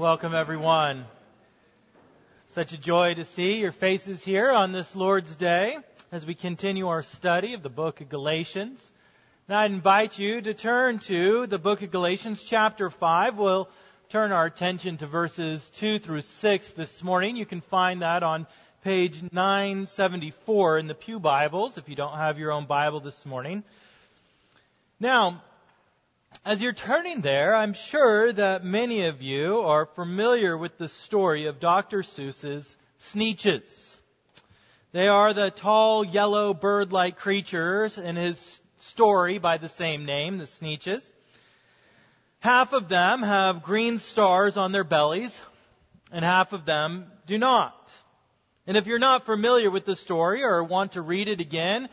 Welcome, everyone. Such a joy to see your faces here on this Lord's Day as we continue our study of the book of Galatians. And I invite you to turn to the book of Galatians, chapter 5. We'll turn our attention to verses 2 through 6 this morning. You can find that on page 974 in the Pew Bibles if you don't have your own Bible this morning. Now, as you're turning there, I'm sure that many of you are familiar with the story of Dr. Seuss's Sneetches. They are the tall, yellow, bird-like creatures in his story by the same name, the Sneetches. Half of them have green stars on their bellies, and half of them do not. And if you're not familiar with the story or want to read it again,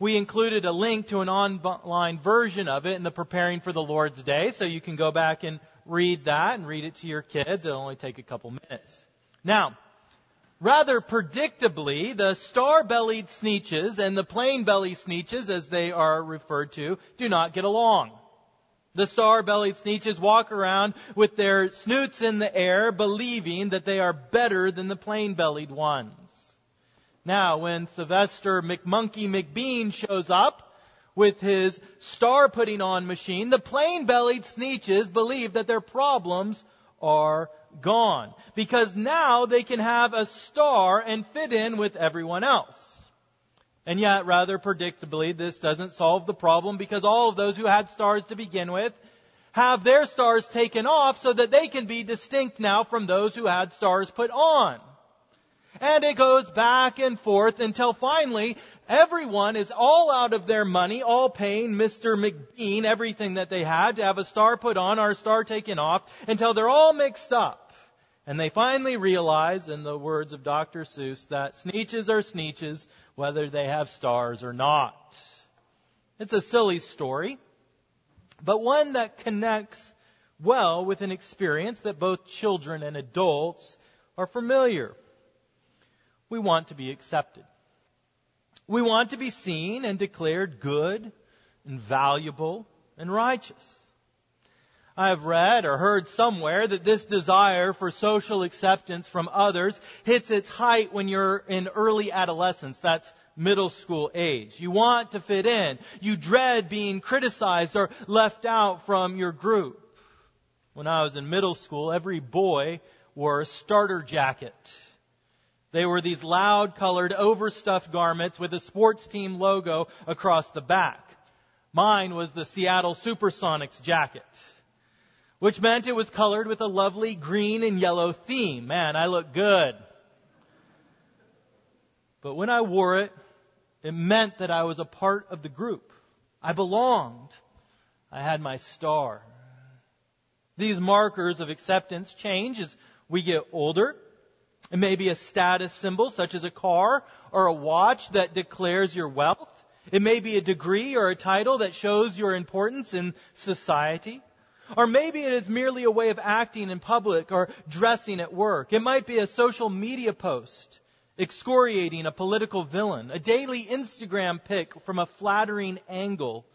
we included a link to an online version of it in the Preparing for the Lord's Day, so you can go back and read that and read it to your kids. It'll only take a couple minutes. Now, rather predictably, the star-bellied sneetches and the plain-bellied sneetches, as they are referred to, do not get along. The star-bellied sneetches walk around with their snoots in the air, believing that they are better than the plain-bellied ones. Now, when Sylvester McMonkey McBean shows up with his star putting on machine, the plain bellied sneetches believe that their problems are gone. Because now they can have a star and fit in with everyone else. And yet, rather predictably, this doesn't solve the problem because all of those who had stars to begin with have their stars taken off so that they can be distinct now from those who had stars put on. And it goes back and forth until finally everyone is all out of their money, all paying Mr. McBean everything that they had to have a star put on or a star taken off until they're all mixed up. And they finally realize, in the words of Dr. Seuss, that sneetches are sneetches whether they have stars or not. It's a silly story, but one that connects well with an experience that both children and adults are familiar we want to be accepted. We want to be seen and declared good and valuable and righteous. I have read or heard somewhere that this desire for social acceptance from others hits its height when you're in early adolescence. That's middle school age. You want to fit in. You dread being criticized or left out from your group. When I was in middle school, every boy wore a starter jacket they were these loud colored overstuffed garments with a sports team logo across the back. Mine was the Seattle Supersonics jacket, which meant it was colored with a lovely green and yellow theme. Man, I look good. But when I wore it, it meant that I was a part of the group. I belonged. I had my star. These markers of acceptance change as we get older it may be a status symbol such as a car or a watch that declares your wealth. It may be a degree or a title that shows your importance in society. Or maybe it is merely a way of acting in public or dressing at work. It might be a social media post excoriating a political villain, a daily Instagram pic from a flattering angle,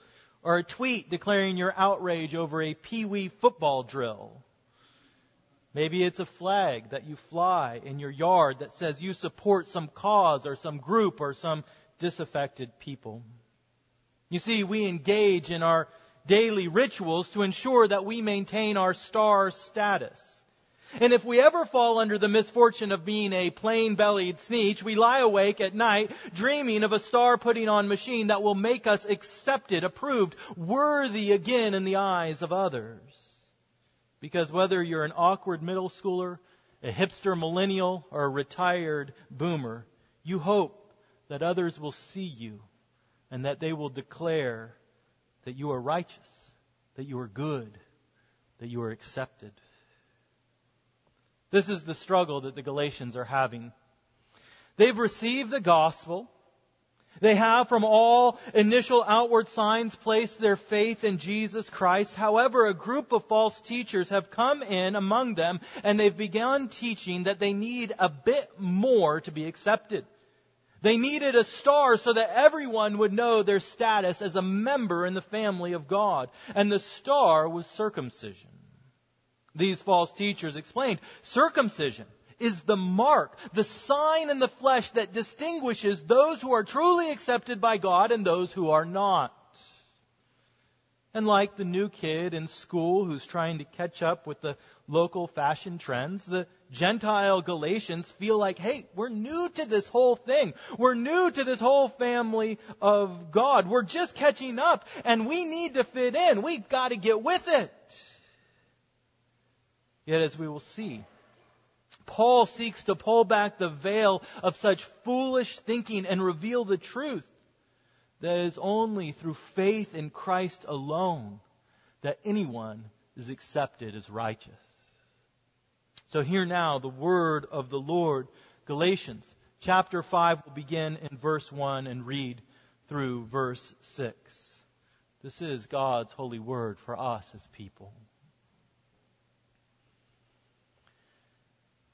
or a tweet declaring your outrage over a pee-wee football drill. Maybe it's a flag that you fly in your yard that says you support some cause or some group or some disaffected people. You see, we engage in our daily rituals to ensure that we maintain our star status. And if we ever fall under the misfortune of being a plain-bellied sneetch, we lie awake at night dreaming of a star putting on machine that will make us accepted, approved, worthy again in the eyes of others. Because whether you're an awkward middle schooler, a hipster millennial, or a retired boomer, you hope that others will see you and that they will declare that you are righteous, that you are good, that you are accepted. This is the struggle that the Galatians are having. They've received the gospel. They have from all initial outward signs placed their faith in Jesus Christ. However, a group of false teachers have come in among them and they've begun teaching that they need a bit more to be accepted. They needed a star so that everyone would know their status as a member in the family of God. And the star was circumcision. These false teachers explained circumcision is the mark, the sign in the flesh that distinguishes those who are truly accepted by God and those who are not. And like the new kid in school who's trying to catch up with the local fashion trends, the Gentile Galatians feel like, hey, we're new to this whole thing. We're new to this whole family of God. We're just catching up and we need to fit in. We've got to get with it. Yet as we will see, Paul seeks to pull back the veil of such foolish thinking and reveal the truth that it is only through faith in Christ alone that anyone is accepted as righteous. So hear now the word of the Lord. Galatians chapter 5 will begin in verse 1 and read through verse 6. This is God's holy word for us as people.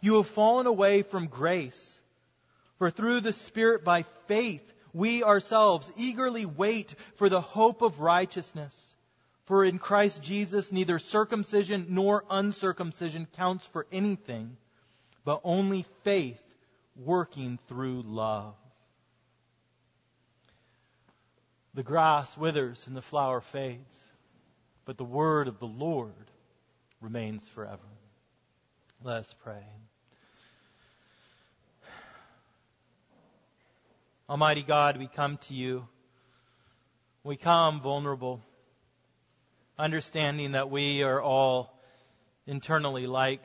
You have fallen away from grace. For through the Spirit by faith, we ourselves eagerly wait for the hope of righteousness. For in Christ Jesus, neither circumcision nor uncircumcision counts for anything, but only faith working through love. The grass withers and the flower fades, but the word of the Lord remains forever. Let us pray. Almighty God, we come to you. We come vulnerable, understanding that we are all internally like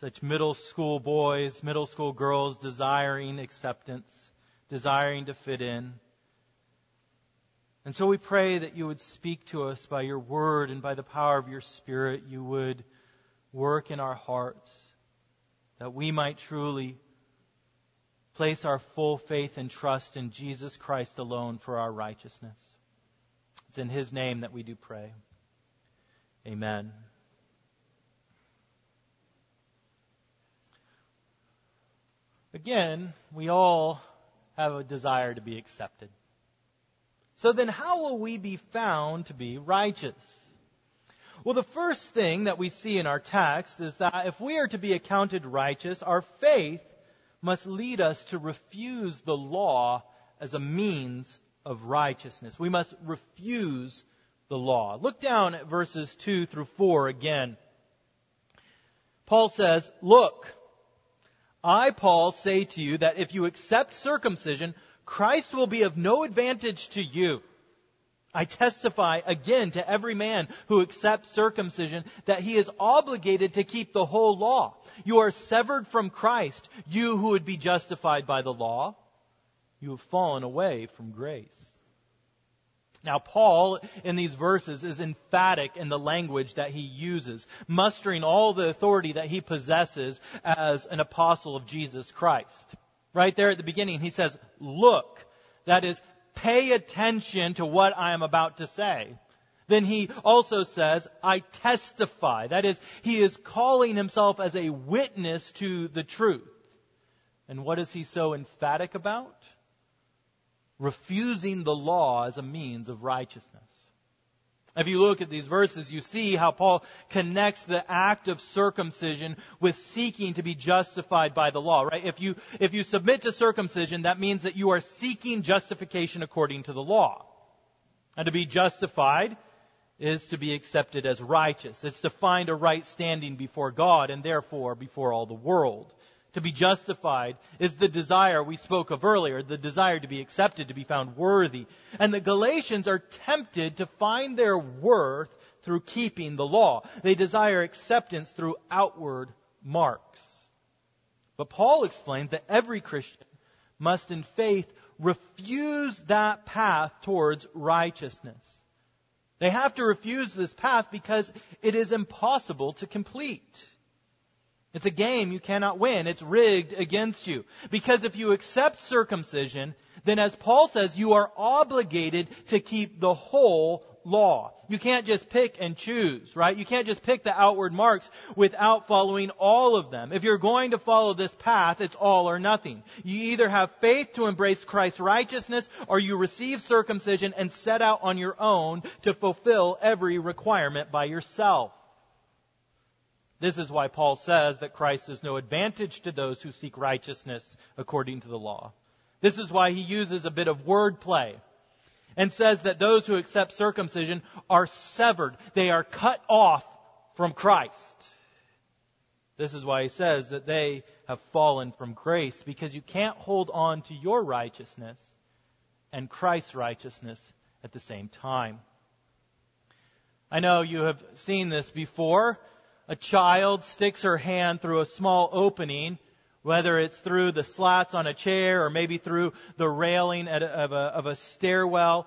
such middle school boys, middle school girls desiring acceptance, desiring to fit in. And so we pray that you would speak to us by your word and by the power of your spirit. You would work in our hearts that we might truly place our full faith and trust in Jesus Christ alone for our righteousness. It's in His name that we do pray. Amen. Again, we all have a desire to be accepted. So then, how will we be found to be righteous? Well, the first thing that we see in our text is that if we are to be accounted righteous, our faith must lead us to refuse the law as a means of righteousness. We must refuse the law. Look down at verses 2 through 4 again. Paul says, Look, I, Paul, say to you that if you accept circumcision, Christ will be of no advantage to you. I testify again to every man who accepts circumcision that he is obligated to keep the whole law. You are severed from Christ, you who would be justified by the law. You have fallen away from grace. Now, Paul, in these verses, is emphatic in the language that he uses, mustering all the authority that he possesses as an apostle of Jesus Christ. Right there at the beginning, he says, Look, that is, pay attention to what I am about to say. Then he also says, I testify. That is, he is calling himself as a witness to the truth. And what is he so emphatic about? Refusing the law as a means of righteousness. If you look at these verses, you see how Paul connects the act of circumcision with seeking to be justified by the law, right? If you, if you submit to circumcision, that means that you are seeking justification according to the law. And to be justified is to be accepted as righteous. It's to find a right standing before God and therefore before all the world to be justified is the desire we spoke of earlier, the desire to be accepted, to be found worthy. And the Galatians are tempted to find their worth through keeping the law. They desire acceptance through outward marks. But Paul explains that every Christian must in faith refuse that path towards righteousness. They have to refuse this path because it is impossible to complete. It's a game you cannot win. It's rigged against you. Because if you accept circumcision, then as Paul says, you are obligated to keep the whole law. You can't just pick and choose, right? You can't just pick the outward marks without following all of them. If you're going to follow this path, it's all or nothing. You either have faith to embrace Christ's righteousness or you receive circumcision and set out on your own to fulfill every requirement by yourself. This is why Paul says that Christ is no advantage to those who seek righteousness according to the law. This is why he uses a bit of wordplay and says that those who accept circumcision are severed. They are cut off from Christ. This is why he says that they have fallen from grace because you can't hold on to your righteousness and Christ's righteousness at the same time. I know you have seen this before. A child sticks her hand through a small opening whether it's through the slats on a chair or maybe through the railing a, of, a, of a stairwell,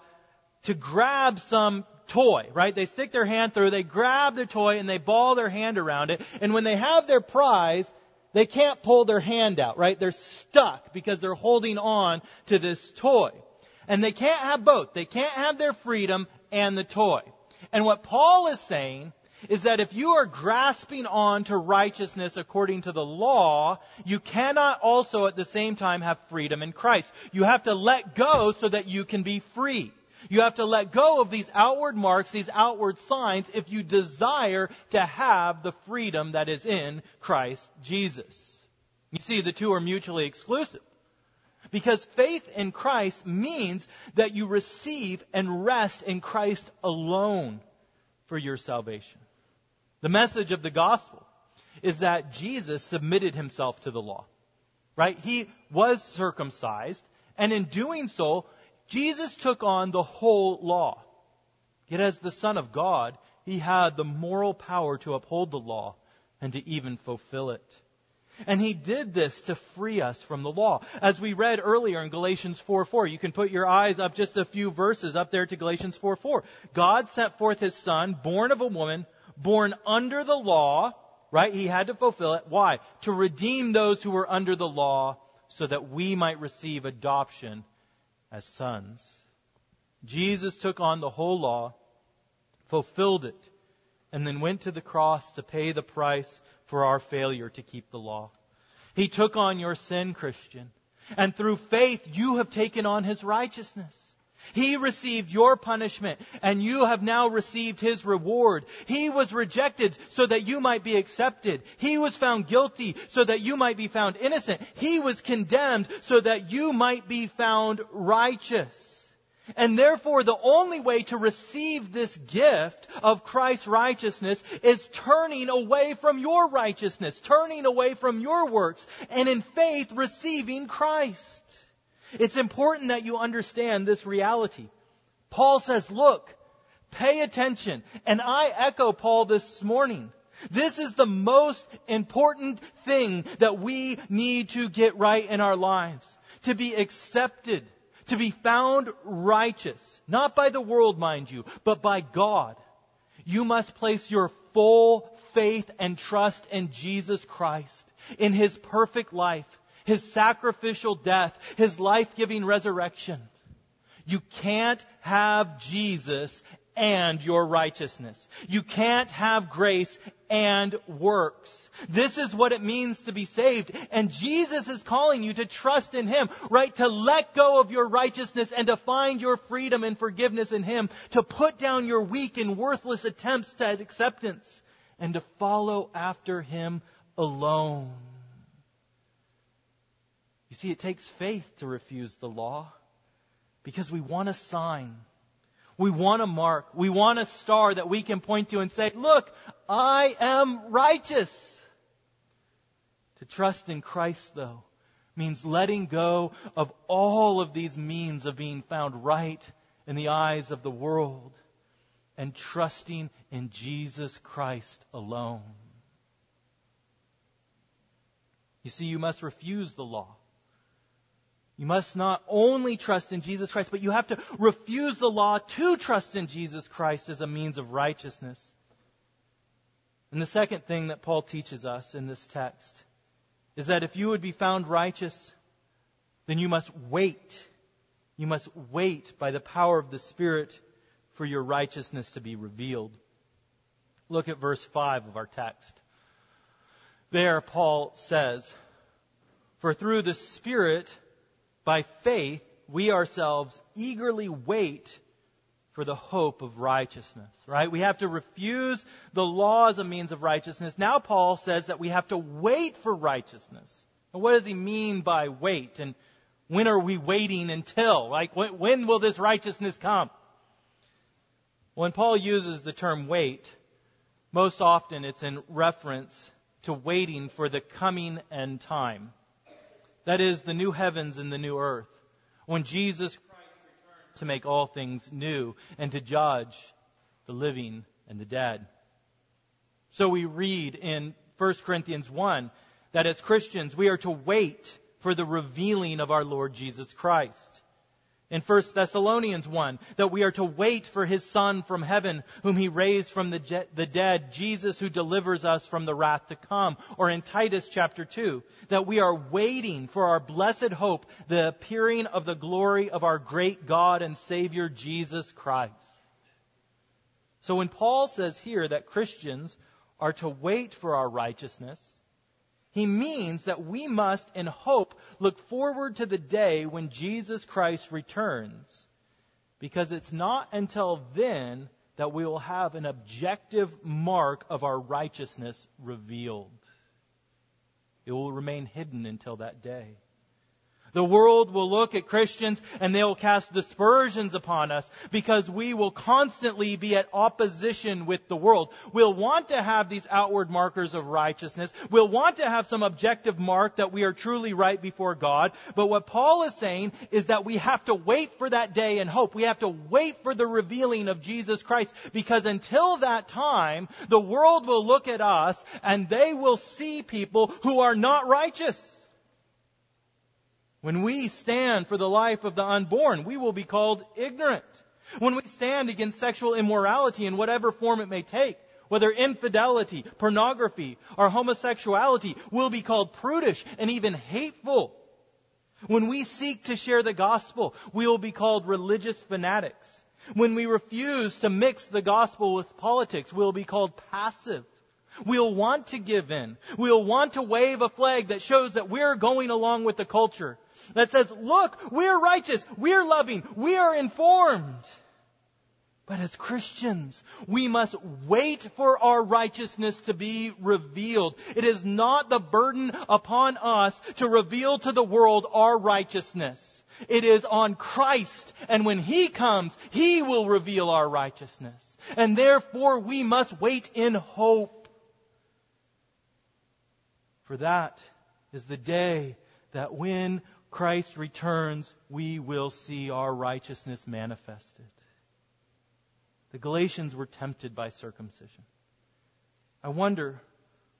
to grab some toy, right? They stick their hand through, they grab the toy and they ball their hand around it. And when they have their prize, they can't pull their hand out, right? They're stuck because they're holding on to this toy. And they can't have both. They can't have their freedom and the toy. And what Paul is saying is that if you are grasping on to righteousness according to the law, you cannot also at the same time have freedom in Christ. You have to let go so that you can be free. You have to let go of these outward marks, these outward signs, if you desire to have the freedom that is in Christ Jesus. You see, the two are mutually exclusive. Because faith in Christ means that you receive and rest in Christ alone for your salvation. The message of the gospel is that Jesus submitted himself to the law. Right? He was circumcised, and in doing so, Jesus took on the whole law. Yet as the Son of God, he had the moral power to uphold the law and to even fulfill it. And he did this to free us from the law. As we read earlier in Galatians 4 4, you can put your eyes up just a few verses up there to Galatians 4 4. God sent forth his son, born of a woman, born under the law, right? He had to fulfill it. Why? To redeem those who were under the law so that we might receive adoption as sons. Jesus took on the whole law, fulfilled it, and then went to the cross to pay the price for our failure to keep the law. He took on your sin, Christian, and through faith you have taken on his righteousness. He received your punishment and you have now received his reward. He was rejected so that you might be accepted. He was found guilty so that you might be found innocent. He was condemned so that you might be found righteous. And therefore, the only way to receive this gift of Christ's righteousness is turning away from your righteousness, turning away from your works, and in faith receiving Christ. It's important that you understand this reality. Paul says, look, pay attention. And I echo Paul this morning. This is the most important thing that we need to get right in our lives. To be accepted. To be found righteous. Not by the world, mind you, but by God. You must place your full faith and trust in Jesus Christ. In His perfect life his sacrificial death, his life giving resurrection. You can't have Jesus and your righteousness. You can't have grace and works. This is what it means to be saved. And Jesus is calling you to trust in Him, right? To let go of your righteousness and to find your freedom and forgiveness in Him. To put down your weak and worthless attempts at acceptance and to follow after Him alone. You see, it takes faith to refuse the law because we want a sign. We want a mark. We want a star that we can point to and say, look, I am righteous. To trust in Christ, though, means letting go of all of these means of being found right in the eyes of the world and trusting in Jesus Christ alone. You see, you must refuse the law. You must not only trust in Jesus Christ, but you have to refuse the law to trust in Jesus Christ as a means of righteousness. And the second thing that Paul teaches us in this text is that if you would be found righteous, then you must wait. You must wait by the power of the Spirit for your righteousness to be revealed. Look at verse 5 of our text. There, Paul says, For through the Spirit, by faith, we ourselves eagerly wait for the hope of righteousness, right? We have to refuse the law as a means of righteousness. Now Paul says that we have to wait for righteousness. And what does he mean by wait? And when are we waiting until? Like, when, will this righteousness come? When Paul uses the term wait, most often it's in reference to waiting for the coming end time. That is, the new heavens and the new earth. When Jesus Christ returns to make all things new and to judge the living and the dead. So we read in 1 Corinthians 1 that as Christians we are to wait for the revealing of our Lord Jesus Christ in 1 Thessalonians 1 that we are to wait for his son from heaven whom he raised from the, je- the dead Jesus who delivers us from the wrath to come. Or in Titus chapter 2 that we are waiting for our blessed hope the appearing of the glory of our great God and savior Jesus Christ. So when Paul says here that Christians are to wait for our righteousness he means that we must, in hope, look forward to the day when Jesus Christ returns. Because it's not until then that we will have an objective mark of our righteousness revealed. It will remain hidden until that day. The world will look at Christians and they'll cast dispersions upon us because we will constantly be at opposition with the world. We'll want to have these outward markers of righteousness. We'll want to have some objective mark that we are truly right before God. But what Paul is saying is that we have to wait for that day and hope. We have to wait for the revealing of Jesus Christ because until that time, the world will look at us and they will see people who are not righteous. When we stand for the life of the unborn, we will be called ignorant. When we stand against sexual immorality in whatever form it may take, whether infidelity, pornography, or homosexuality, we'll be called prudish and even hateful. When we seek to share the gospel, we will be called religious fanatics. When we refuse to mix the gospel with politics, we'll be called passive. We'll want to give in. We'll want to wave a flag that shows that we're going along with the culture that says, look, we're righteous, we're loving, we are informed. But as Christians, we must wait for our righteousness to be revealed. It is not the burden upon us to reveal to the world our righteousness. It is on Christ, and when He comes, He will reveal our righteousness. And therefore we must wait in hope. For that is the day that when Christ returns, we will see our righteousness manifested. The Galatians were tempted by circumcision. I wonder,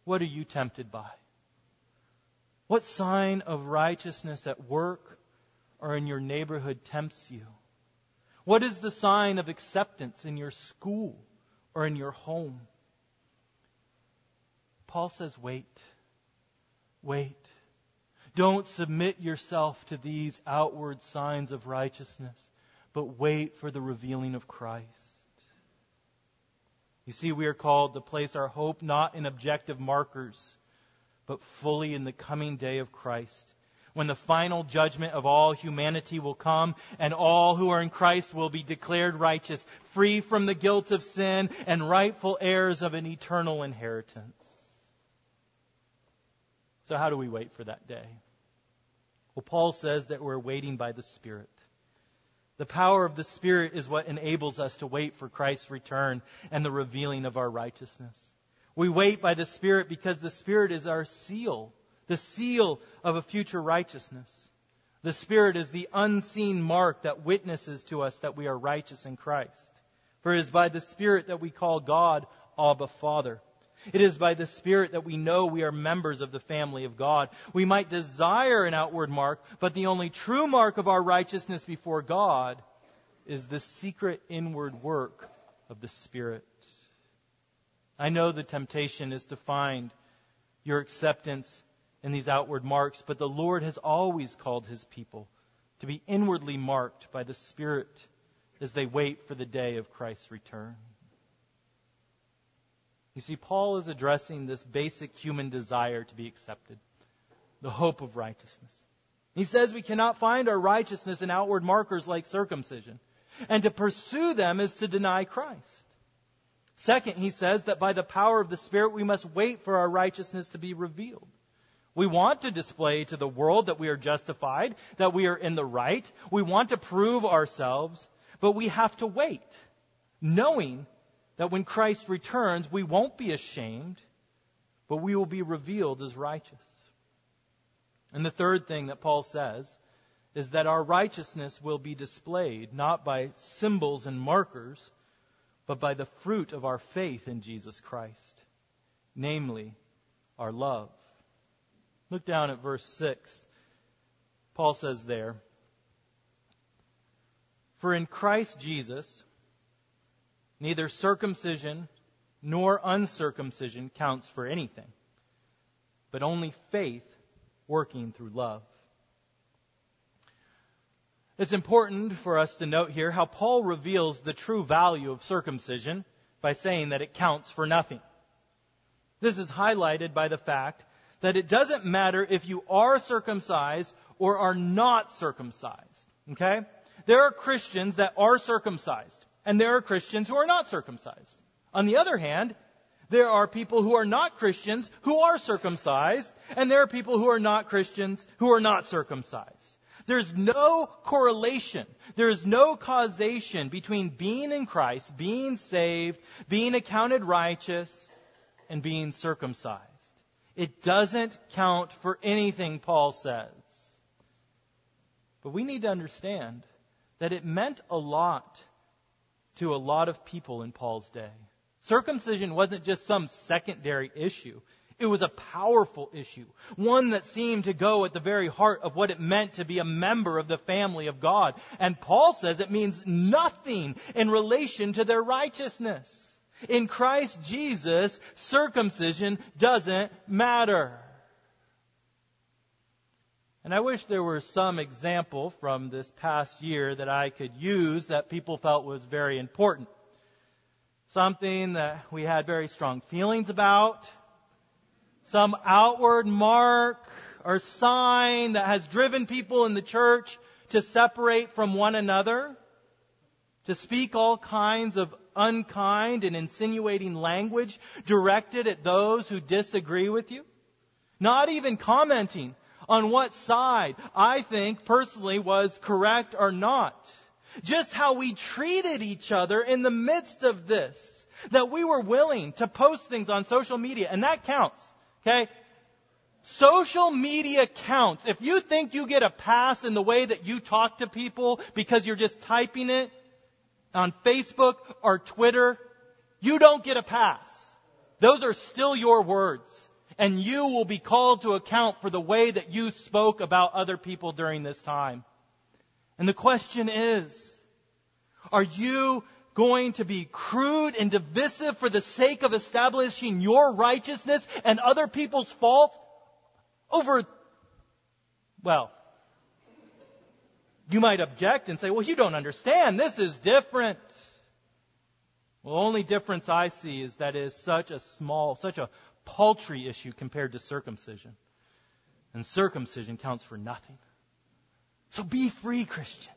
what are you tempted by? What sign of righteousness at work or in your neighborhood tempts you? What is the sign of acceptance in your school or in your home? Paul says, wait. Wait. Don't submit yourself to these outward signs of righteousness, but wait for the revealing of Christ. You see, we are called to place our hope not in objective markers, but fully in the coming day of Christ, when the final judgment of all humanity will come and all who are in Christ will be declared righteous, free from the guilt of sin and rightful heirs of an eternal inheritance. So, how do we wait for that day? Well, Paul says that we're waiting by the Spirit. The power of the Spirit is what enables us to wait for Christ's return and the revealing of our righteousness. We wait by the Spirit because the Spirit is our seal, the seal of a future righteousness. The Spirit is the unseen mark that witnesses to us that we are righteous in Christ. For it is by the Spirit that we call God Abba Father. It is by the Spirit that we know we are members of the family of God. We might desire an outward mark, but the only true mark of our righteousness before God is the secret inward work of the Spirit. I know the temptation is to find your acceptance in these outward marks, but the Lord has always called his people to be inwardly marked by the Spirit as they wait for the day of Christ's return. You see, Paul is addressing this basic human desire to be accepted, the hope of righteousness. He says we cannot find our righteousness in outward markers like circumcision, and to pursue them is to deny Christ. Second, he says that by the power of the Spirit we must wait for our righteousness to be revealed. We want to display to the world that we are justified, that we are in the right. We want to prove ourselves, but we have to wait, knowing that when Christ returns, we won't be ashamed, but we will be revealed as righteous. And the third thing that Paul says is that our righteousness will be displayed not by symbols and markers, but by the fruit of our faith in Jesus Christ, namely, our love. Look down at verse 6. Paul says there, For in Christ Jesus, neither circumcision nor uncircumcision counts for anything, but only faith working through love. It's important for us to note here how Paul reveals the true value of circumcision by saying that it counts for nothing. This is highlighted by the fact that it doesn't matter if you are circumcised or are not circumcised. Okay? There are Christians that are circumcised, and there are Christians who are not circumcised. On the other hand, there are people who are not Christians who are circumcised, and there are people who are not Christians who are not circumcised. There's no correlation. There is no causation between being in Christ, being saved, being accounted righteous, and being circumcised. It doesn't count for anything, Paul says. But we need to understand that it meant a lot to a lot of people in Paul's day. Circumcision wasn't just some secondary issue. It was a powerful issue, one that seemed to go at the very heart of what it meant to be a member of the family of God. And Paul says it means nothing in relation to their righteousness. In Christ Jesus, circumcision doesn't matter. And I wish there were some example from this past year that I could use that people felt was very important. Something that we had very strong feelings about, some outward mark or sign that has driven people in the church to separate from one another, to speak all kinds of unkind and insinuating language directed at those who disagree with you, not even commenting on what side I think personally was correct or not. Just how we treated each other in the midst of this. That we were willing to post things on social media, and that counts. Okay? Social media counts. If you think you get a pass in the way that you talk to people because you're just typing it on Facebook or Twitter, you don't get a pass. Those are still your words. And you will be called to account for the way that you spoke about other people during this time. And the question is, are you going to be crude and divisive for the sake of establishing your righteousness and other people's fault over, well, you might object and say, well, you don't understand. This is different. Well, the only difference I see is that it is such a small, such a paltry issue compared to circumcision. And circumcision counts for nothing. So be free, Christian.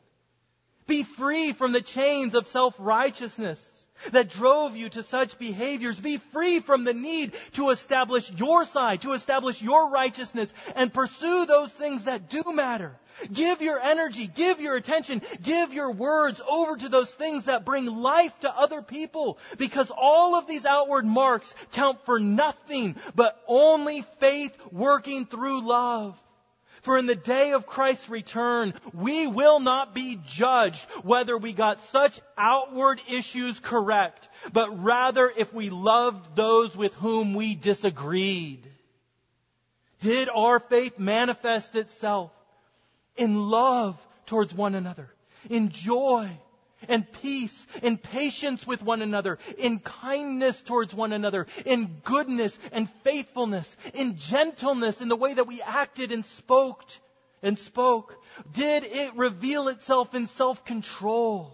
Be free from the chains of self-righteousness that drove you to such behaviors. Be free from the need to establish your side, to establish your righteousness, and pursue those things that do matter. Give your energy, give your attention, give your words over to those things that bring life to other people. Because all of these outward marks count for nothing but only faith working through love. For in the day of Christ's return, we will not be judged whether we got such outward issues correct, but rather if we loved those with whom we disagreed. Did our faith manifest itself in love towards one another, in joy, in peace, in patience with one another, in kindness towards one another, in goodness and faithfulness, in gentleness in the way that we acted and spoke and spoke? Did it reveal itself in self-control?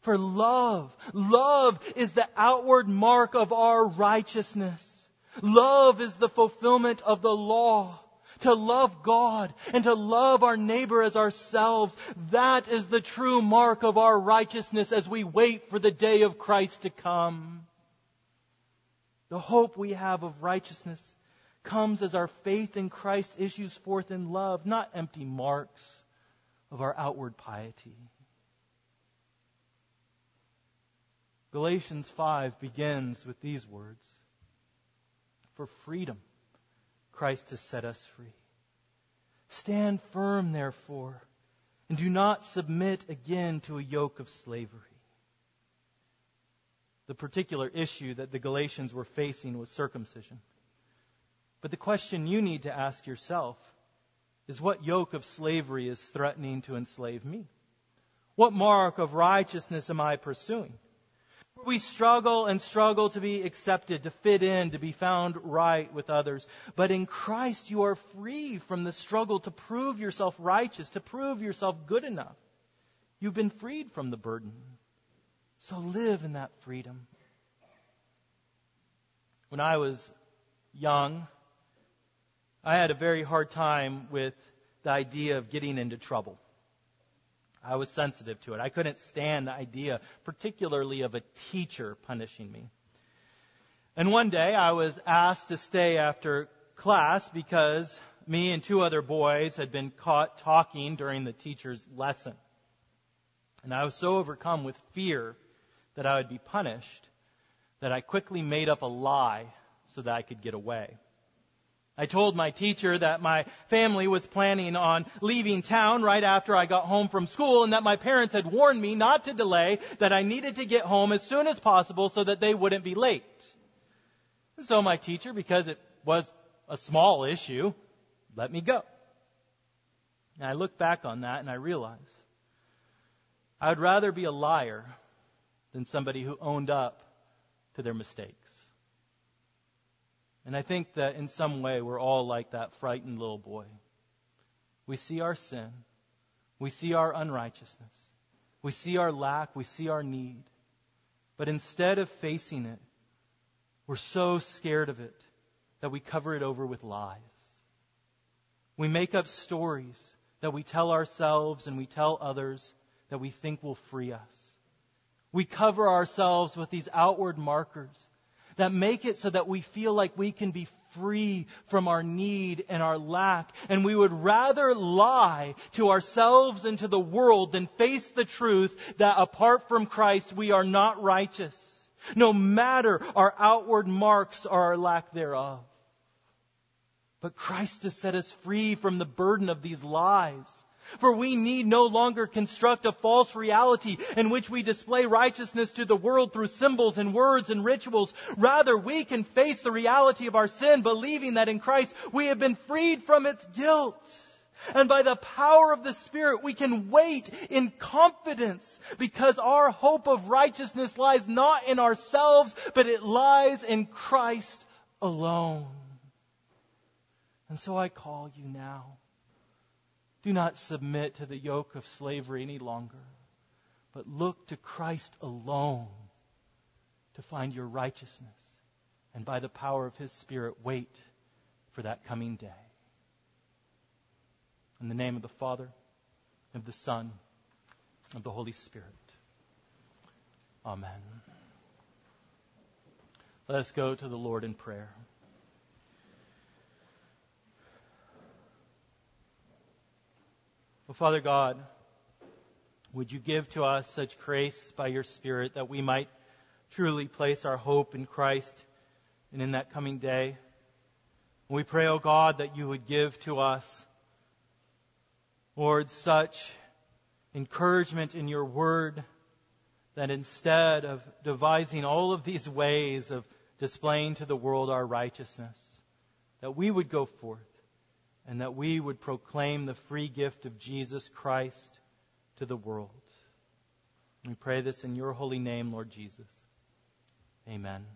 For love, love is the outward mark of our righteousness. Love is the fulfillment of the law to love God and to love our neighbor as ourselves. That is the true mark of our righteousness as we wait for the day of Christ to come. The hope we have of righteousness comes as our faith in Christ issues forth in love, not empty marks of our outward piety. Galatians 5 begins with these words For freedom Christ has set us free. Stand firm, therefore, and do not submit again to a yoke of slavery. The particular issue that the Galatians were facing was circumcision. But the question you need to ask yourself is what yoke of slavery is threatening to enslave me? What mark of righteousness am I pursuing? We struggle and struggle to be accepted, to fit in, to be found right with others. But in Christ, you are free from the struggle to prove yourself righteous, to prove yourself good enough. You've been freed from the burden. So live in that freedom. When I was young, I had a very hard time with the idea of getting into trouble. I was sensitive to it. I couldn't stand the idea, particularly of a teacher punishing me. And one day I was asked to stay after class because me and two other boys had been caught talking during the teacher's lesson. And I was so overcome with fear that I would be punished that I quickly made up a lie so that I could get away. I told my teacher that my family was planning on leaving town right after I got home from school and that my parents had warned me not to delay, that I needed to get home as soon as possible so that they wouldn't be late. And so my teacher, because it was a small issue, let me go. And I look back on that and I realize I would rather be a liar than somebody who owned up to their mistakes. And I think that in some way we're all like that frightened little boy. We see our sin. We see our unrighteousness. We see our lack. We see our need. But instead of facing it, we're so scared of it that we cover it over with lies. We make up stories that we tell ourselves and we tell others that we think will free us. We cover ourselves with these outward markers that make it so that we feel like we can be free from our need and our lack. And we would rather lie to ourselves and to the world than face the truth that apart from Christ we are not righteous. No matter our outward marks or our lack thereof. But Christ has set us free from the burden of these lies. For we need no longer construct a false reality in which we display righteousness to the world through symbols and words and rituals. Rather, we can face the reality of our sin, believing that in Christ we have been freed from its guilt. And by the power of the Spirit, we can wait in confidence because our hope of righteousness lies not in ourselves, but it lies in Christ alone. And so I call you now do not submit to the yoke of slavery any longer, but look to Christ alone to find your righteousness. And by the power of His Spirit, wait for that coming day. In the name of the Father, of the Son, of the Holy Spirit. Amen. Let us go to the Lord in prayer. Well, Father God, would you give to us such grace by your Spirit that we might truly place our hope in Christ and in that coming day? We pray, O oh God, that you would give to us, Lord, such encouragement in your word that instead of devising all of these ways of displaying to the world our righteousness, that we would go forth and that we would proclaim the free gift of Jesus Christ to the world. We pray this in your holy name, Lord Jesus. Amen.